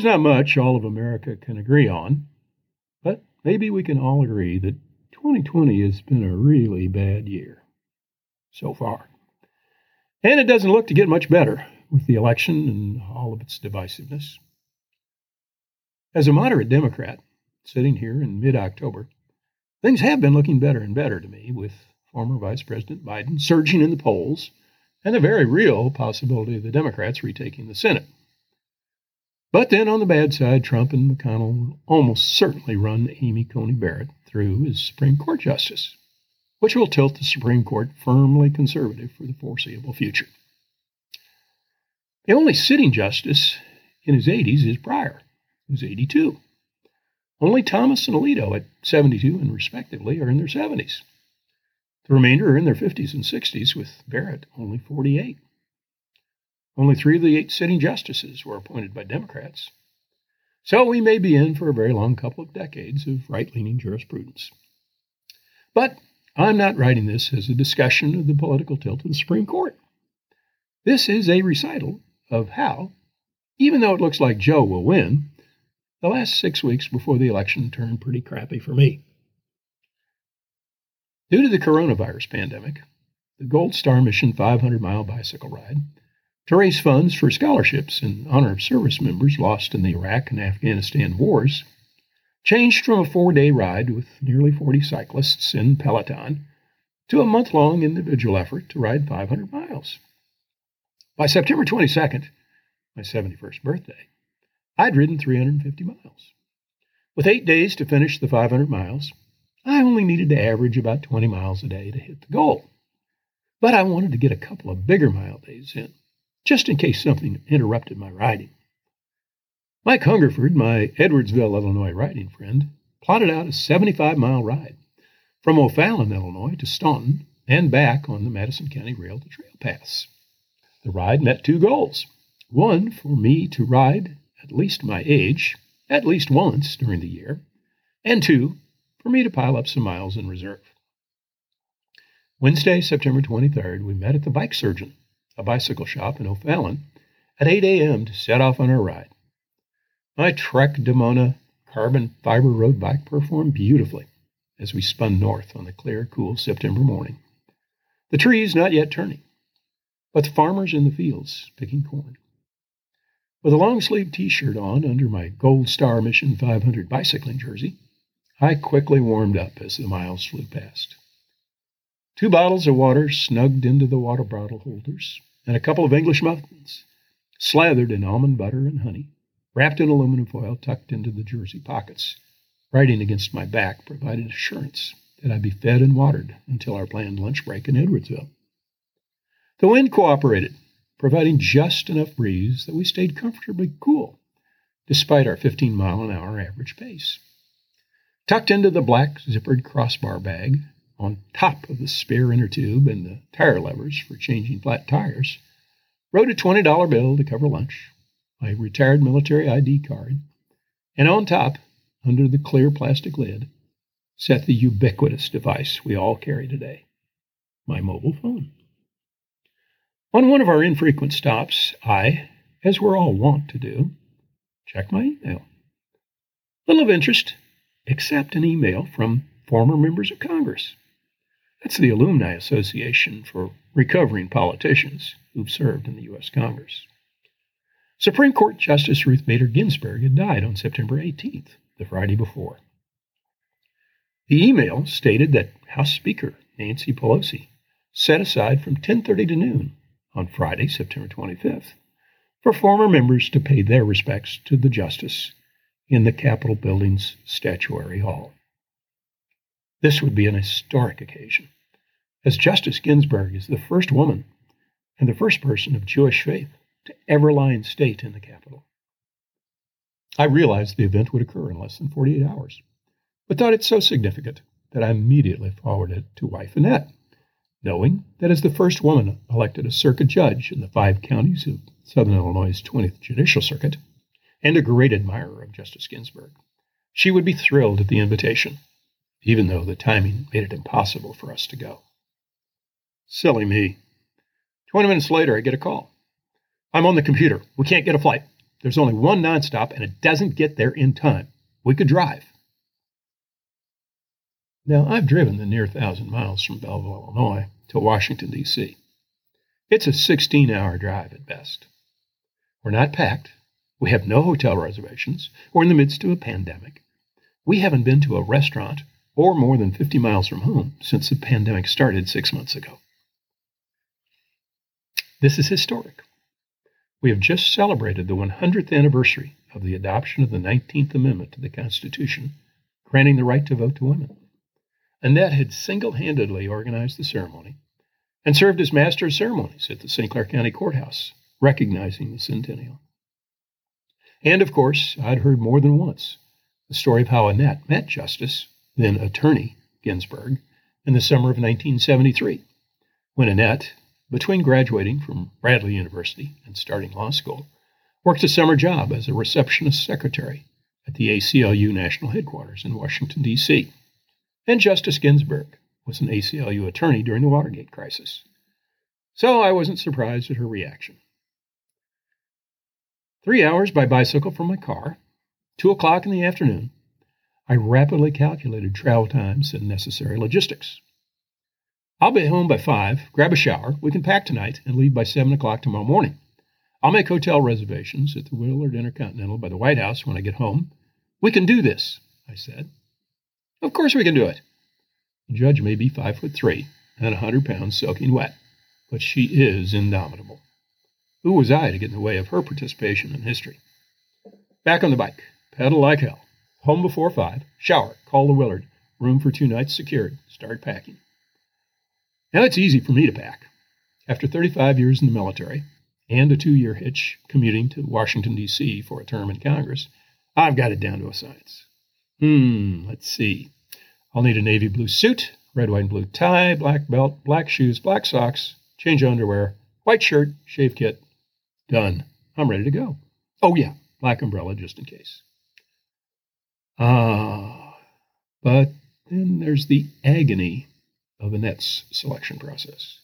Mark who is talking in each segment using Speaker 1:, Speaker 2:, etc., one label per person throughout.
Speaker 1: There's not much all of America can agree on, but maybe we can all agree that 2020 has been a really bad year so far. And it doesn't look to get much better with the election and all of its divisiveness. As a moderate Democrat sitting here in mid October, things have been looking better and better to me with former Vice President Biden surging in the polls and the very real possibility of the Democrats retaking the Senate. But then on the bad side, Trump and McConnell will almost certainly run Amy Coney Barrett through as Supreme Court Justice, which will tilt the Supreme Court firmly conservative for the foreseeable future. The only sitting justice in his 80s is Breyer, who's 82. Only Thomas and Alito at 72 and respectively are in their 70s. The remainder are in their 50s and 60s, with Barrett only 48. Only three of the eight sitting justices were appointed by Democrats. So we may be in for a very long couple of decades of right leaning jurisprudence. But I'm not writing this as a discussion of the political tilt of the Supreme Court. This is a recital of how, even though it looks like Joe will win, the last six weeks before the election turned pretty crappy for me. Due to the coronavirus pandemic, the Gold Star Mission 500 mile bicycle ride to raise funds for scholarships in honor of service members lost in the Iraq and Afghanistan wars changed from a four day ride with nearly 40 cyclists in Peloton to a month long individual effort to ride 500 miles. By September 22nd, my 71st birthday, I'd ridden 350 miles. With eight days to finish the 500 miles, I only needed to average about 20 miles a day to hit the goal. But I wanted to get a couple of bigger mile days in, just in case something interrupted my riding. Mike Hungerford, my Edwardsville, Illinois riding friend, plotted out a 75 mile ride from O'Fallon, Illinois to Staunton and back on the Madison County Rail to Trail Paths. The ride met two goals. One, for me to ride at least my age at least once during the year, and two, for me to pile up some miles in reserve. Wednesday, September 23rd, we met at the Bike Surgeon, a bicycle shop in O'Fallon, at 8 a.m. to set off on our ride. My Trek Domane carbon fiber road bike performed beautifully as we spun north on the clear, cool September morning. The trees not yet turning, but the farmers in the fields picking corn. With a long sleeved t shirt on under my Gold Star Mission 500 bicycling jersey, I quickly warmed up as the miles flew past. Two bottles of water snugged into the water bottle holders, and a couple of English muffins, slathered in almond butter and honey, wrapped in aluminum foil tucked into the jersey pockets. Writing against my back provided assurance that I'd be fed and watered until our planned lunch break in Edwardsville. The wind cooperated, providing just enough breeze that we stayed comfortably cool, despite our 15 mile an hour average pace. Tucked into the black zippered crossbar bag, on top of the spare inner tube and the tire levers for changing flat tires, wrote a $20 bill to cover lunch, my retired military ID card, and on top, under the clear plastic lid, sat the ubiquitous device we all carry today my mobile phone. On one of our infrequent stops, I, as we're all wont to do, check my email. Little of interest, except an email from former members of Congress. That's the Alumni Association for Recovering Politicians who've served in the U.S. Congress. Supreme Court Justice Ruth Bader Ginsburg had died on September 18th, the Friday before. The email stated that House Speaker Nancy Pelosi set aside from 10:30 to noon on Friday, September 25th, for former members to pay their respects to the justice in the Capitol building's statuary hall. This would be an historic occasion, as Justice Ginsburg is the first woman and the first person of Jewish faith to ever lie in state in the Capitol. I realized the event would occur in less than 48 hours, but thought it so significant that I immediately forwarded it to wife Annette knowing that as the first woman elected a circuit judge in the five counties of Southern Illinois' 20th Judicial Circuit, and a great admirer of Justice Ginsburg, she would be thrilled at the invitation, even though the timing made it impossible for us to go. Silly me. Twenty minutes later, I get a call. I'm on the computer. We can't get a flight. There's only one nonstop, and it doesn't get there in time. We could drive. Now, I've driven the near thousand miles from Belleville, Illinois to Washington, D.C. It's a 16 hour drive at best. We're not packed. We have no hotel reservations. We're in the midst of a pandemic. We haven't been to a restaurant or more than 50 miles from home since the pandemic started six months ago. This is historic. We have just celebrated the 100th anniversary of the adoption of the 19th Amendment to the Constitution, granting the right to vote to women. Annette had single handedly organized the ceremony and served as master of ceremonies at the St. Clair County Courthouse, recognizing the centennial. And of course, I'd heard more than once the story of how Annette met Justice, then attorney, Ginsburg, in the summer of 1973, when Annette, between graduating from Bradley University and starting law school, worked a summer job as a receptionist secretary at the ACLU national headquarters in Washington, D.C. And Justice Ginsburg was an ACLU attorney during the Watergate crisis. So I wasn't surprised at her reaction. Three hours by bicycle from my car, two o'clock in the afternoon, I rapidly calculated travel times and necessary logistics. I'll be home by five, grab a shower, we can pack tonight, and leave by seven o'clock tomorrow morning. I'll make hotel reservations at the Willard Intercontinental by the White House when I get home. We can do this, I said. Of course we can do it. The judge may be five foot three and a hundred pounds soaking wet, but she is indomitable. Who was I to get in the way of her participation in history? Back on the bike, pedal like hell. Home before five, shower, call the Willard, room for two nights secured, start packing. Now it's easy for me to pack. After 35 years in the military and a two year hitch commuting to Washington, D.C. for a term in Congress, I've got it down to a science. Hmm, let's see. I'll need a navy blue suit, red, white, and blue tie, black belt, black shoes, black socks, change of underwear, white shirt, shave kit. Done. I'm ready to go. Oh, yeah, black umbrella just in case. Ah, but then there's the agony of Annette's selection process.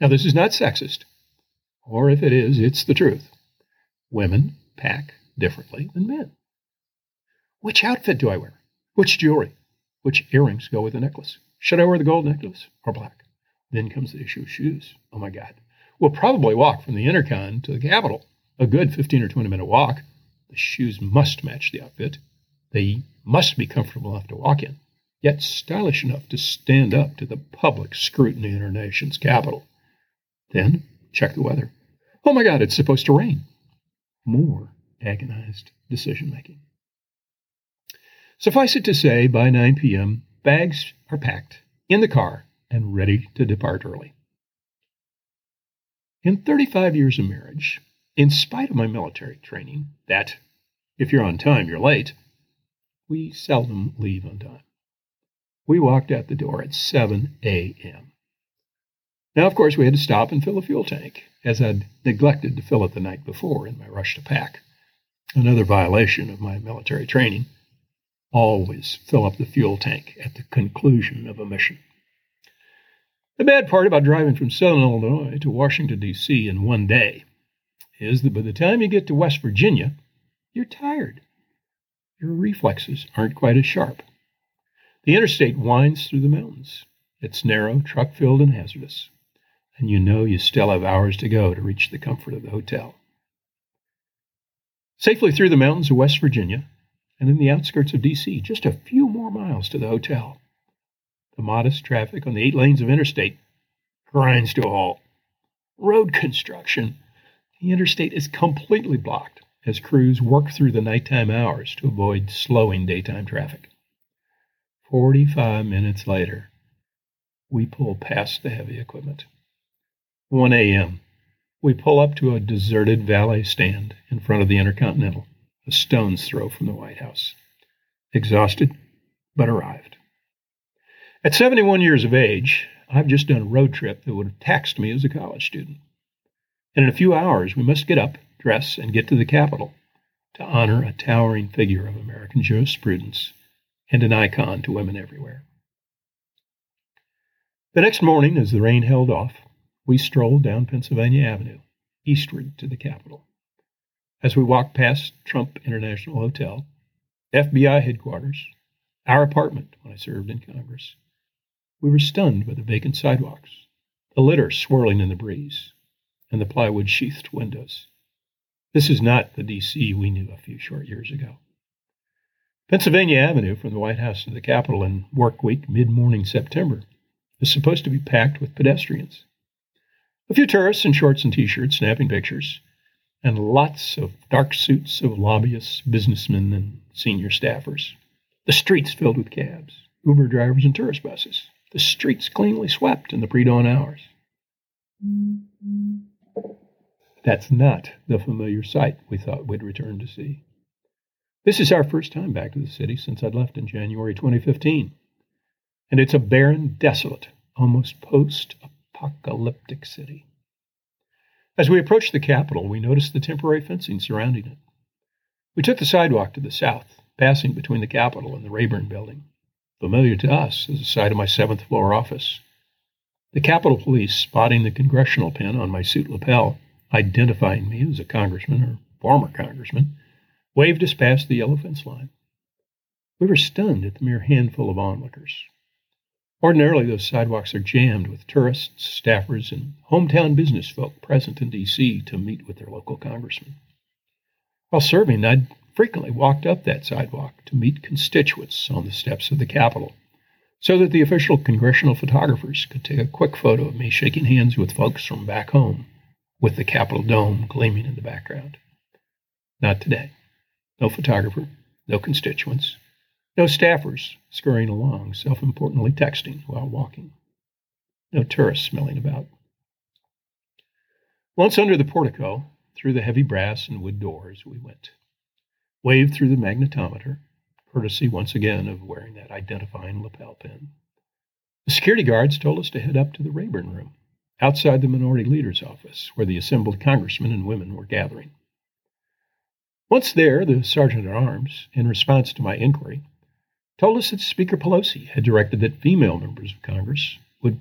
Speaker 1: Now, this is not sexist, or if it is, it's the truth. Women pack differently than men. Which outfit do I wear? Which jewelry? Which earrings go with the necklace? Should I wear the gold necklace or black? Then comes the issue of shoes. Oh my God. We'll probably walk from the Intercon to the Capitol, a good 15 or 20 minute walk. The shoes must match the outfit. They must be comfortable enough to walk in, yet stylish enough to stand up to the public scrutiny in our nation's capital. Then check the weather. Oh my God, it's supposed to rain. More agonized decision making. Suffice it to say, by 9 p.m., bags are packed in the car and ready to depart early. In 35 years of marriage, in spite of my military training, that if you're on time, you're late, we seldom leave on time. We walked out the door at 7 a.m. Now, of course, we had to stop and fill a fuel tank, as I'd neglected to fill it the night before in my rush to pack. Another violation of my military training always fill up the fuel tank at the conclusion of a mission. The bad part about driving from southern Illinois to Washington, D.C. in one day is that by the time you get to West Virginia, you're tired. Your reflexes aren't quite as sharp. The interstate winds through the mountains. It's narrow, truck filled, and hazardous. And you know you still have hours to go to reach the comfort of the hotel. Safely through the mountains of West Virginia, and in the outskirts of D.C., just a few more miles to the hotel. The modest traffic on the eight lanes of interstate grinds to a halt. Road construction. The interstate is completely blocked as crews work through the nighttime hours to avoid slowing daytime traffic. 45 minutes later, we pull past the heavy equipment. 1 a.m., we pull up to a deserted valet stand in front of the Intercontinental a stone's throw from the White House. Exhausted, but arrived. At 71 years of age, I've just done a road trip that would have taxed me as a college student. And in a few hours, we must get up, dress, and get to the Capitol to honor a towering figure of American jurisprudence and an icon to women everywhere. The next morning, as the rain held off, we strolled down Pennsylvania Avenue, eastward to the Capitol. As we walked past Trump International Hotel, FBI headquarters, our apartment when I served in Congress, we were stunned by the vacant sidewalks, the litter swirling in the breeze, and the plywood sheathed windows. This is not the D.C. we knew a few short years ago. Pennsylvania Avenue from the White House to the Capitol in work week mid morning September is supposed to be packed with pedestrians. A few tourists in shorts and t shirts snapping pictures, and lots of dark suits of lobbyists, businessmen, and senior staffers. The streets filled with cabs, Uber drivers, and tourist buses. The streets cleanly swept in the pre dawn hours. That's not the familiar sight we thought we'd return to see. This is our first time back to the city since I'd left in January 2015. And it's a barren, desolate, almost post apocalyptic city. As we approached the Capitol, we noticed the temporary fencing surrounding it. We took the sidewalk to the south, passing between the Capitol and the Rayburn building, familiar to us as the site of my seventh floor office. The Capitol Police, spotting the congressional pin on my suit lapel, identifying me as a congressman or former congressman, waved us past the yellow fence line. We were stunned at the mere handful of onlookers. Ordinarily, those sidewalks are jammed with tourists, staffers, and hometown business folk present in D.C. to meet with their local congressman. While serving, I'd frequently walked up that sidewalk to meet constituents on the steps of the Capitol so that the official congressional photographers could take a quick photo of me shaking hands with folks from back home with the Capitol dome gleaming in the background. Not today. No photographer, no constituents, no staffers scurrying along, self importantly texting while walking, no tourists milling about. Once under the portico, through the heavy brass and wood doors, we went. Waved through the magnetometer, courtesy once again of wearing that identifying lapel pin. The security guards told us to head up to the Rayburn room, outside the minority leader's office, where the assembled congressmen and women were gathering. Once there, the sergeant at arms, in response to my inquiry, told us that Speaker Pelosi had directed that female members of Congress would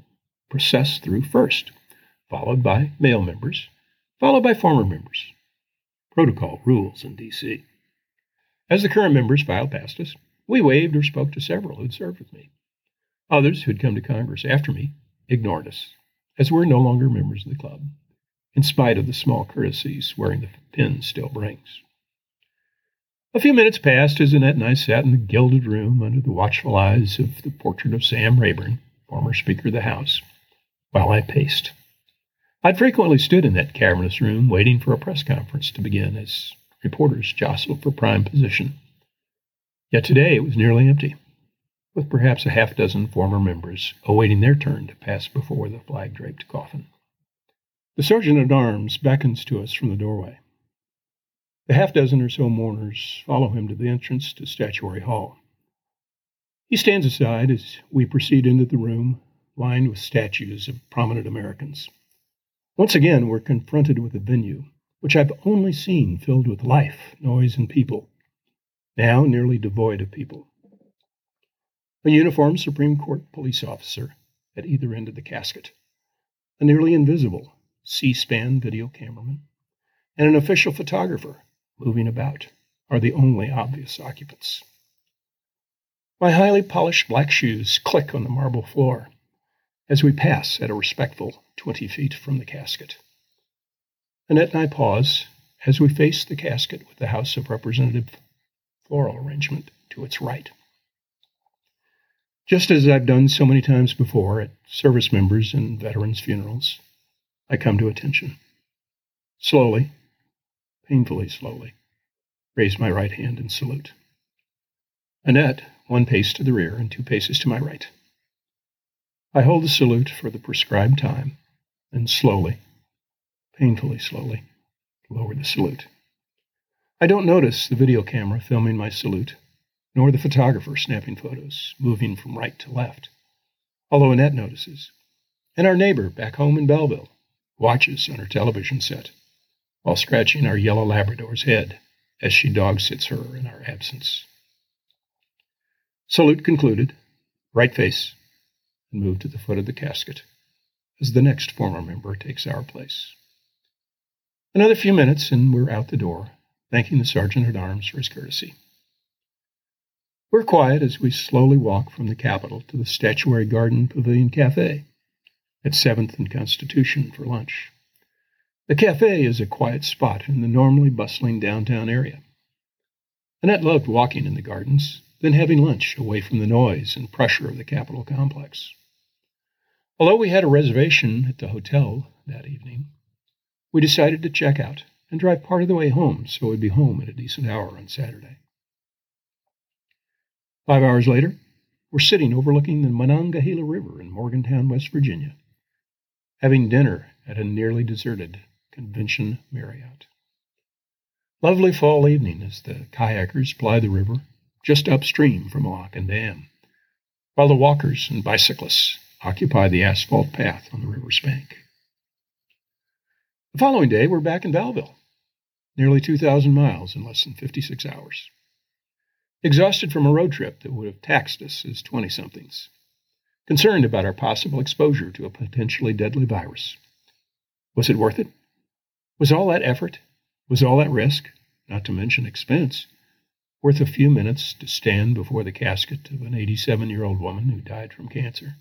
Speaker 1: process through first, followed by male members, followed by former members. Protocol rules in D.C. As the current members filed past us, we waved or spoke to several who'd served with me. Others who'd come to Congress after me ignored us, as we're no longer members of the club, in spite of the small courtesies wearing the pin still brings. A few minutes passed as Annette and I sat in the gilded room under the watchful eyes of the portrait of Sam Rayburn, former Speaker of the House, while I paced. I'd frequently stood in that cavernous room waiting for a press conference to begin as reporters jostled for prime position. Yet today it was nearly empty, with perhaps a half dozen former members awaiting their turn to pass before the flag draped coffin. The sergeant at arms beckons to us from the doorway. The half dozen or so mourners follow him to the entrance to Statuary Hall. He stands aside as we proceed into the room lined with statues of prominent Americans. Once again, we're confronted with a venue which I've only seen filled with life, noise, and people, now nearly devoid of people. A uniformed Supreme Court police officer at either end of the casket, a nearly invisible C SPAN video cameraman, and an official photographer moving about are the only obvious occupants. My highly polished black shoes click on the marble floor as we pass at a respectful twenty feet from the casket. Annette and I pause as we face the casket with the House of Representative floral arrangement to its right. Just as I've done so many times before at service members and veterans' funerals, I come to attention. Slowly, painfully slowly, raise my right hand and salute. Annette, one pace to the rear and two paces to my right. I hold the salute for the prescribed time and slowly, painfully slowly, lower the salute. I don't notice the video camera filming my salute, nor the photographer snapping photos, moving from right to left, although Annette notices, and our neighbor back home in Belleville watches on her television set while scratching our yellow Labrador's head as she dog sits her in our absence. Salute concluded, right face, and move to the foot of the casket as the next former member takes our place. Another few minutes and we're out the door, thanking the sergeant at arms for his courtesy. We're quiet as we slowly walk from the Capitol to the Statuary Garden Pavilion Cafe at 7th and Constitution for lunch. The cafe is a quiet spot in the normally bustling downtown area. Annette loved walking in the gardens, then having lunch away from the noise and pressure of the Capitol complex. Although we had a reservation at the hotel that evening, we decided to check out and drive part of the way home so we'd be home at a decent hour on Saturday. Five hours later, we're sitting overlooking the Monongahela River in Morgantown, West Virginia, having dinner at a nearly deserted convention Marriott. Lovely fall evening as the kayakers ply the river just upstream from lock and dam, while the walkers and bicyclists occupy the asphalt path on the river's bank. The following day, we're back in Belleville, nearly 2,000 miles in less than 56 hours. Exhausted from a road trip that would have taxed us as 20 somethings, concerned about our possible exposure to a potentially deadly virus. Was it worth it? Was all that effort, was all that risk, not to mention expense, worth a few minutes to stand before the casket of an 87 year old woman who died from cancer?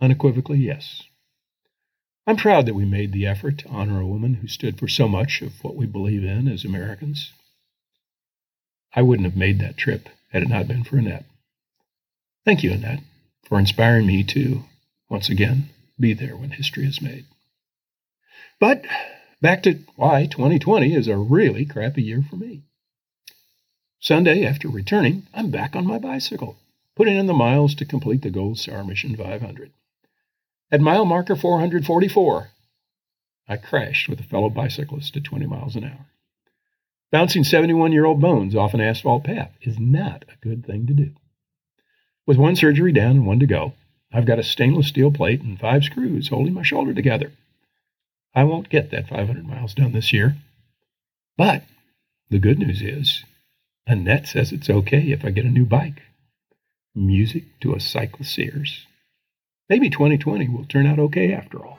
Speaker 1: Unequivocally, yes. I'm proud that we made the effort to honor a woman who stood for so much of what we believe in as Americans. I wouldn't have made that trip had it not been for Annette. Thank you, Annette, for inspiring me to, once again, be there when history is made. But back to why 2020 is a really crappy year for me. Sunday, after returning, I'm back on my bicycle, putting in the miles to complete the Gold Star Mission 500. At mile marker 444, I crashed with a fellow bicyclist at 20 miles an hour. Bouncing 71 year old bones off an asphalt path is not a good thing to do. With one surgery down and one to go, I've got a stainless steel plate and five screws holding my shoulder together. I won't get that 500 miles done this year. But the good news is, Annette says it's okay if I get a new bike. Music to a cyclist's ears. Maybe 2020 will turn out okay after all.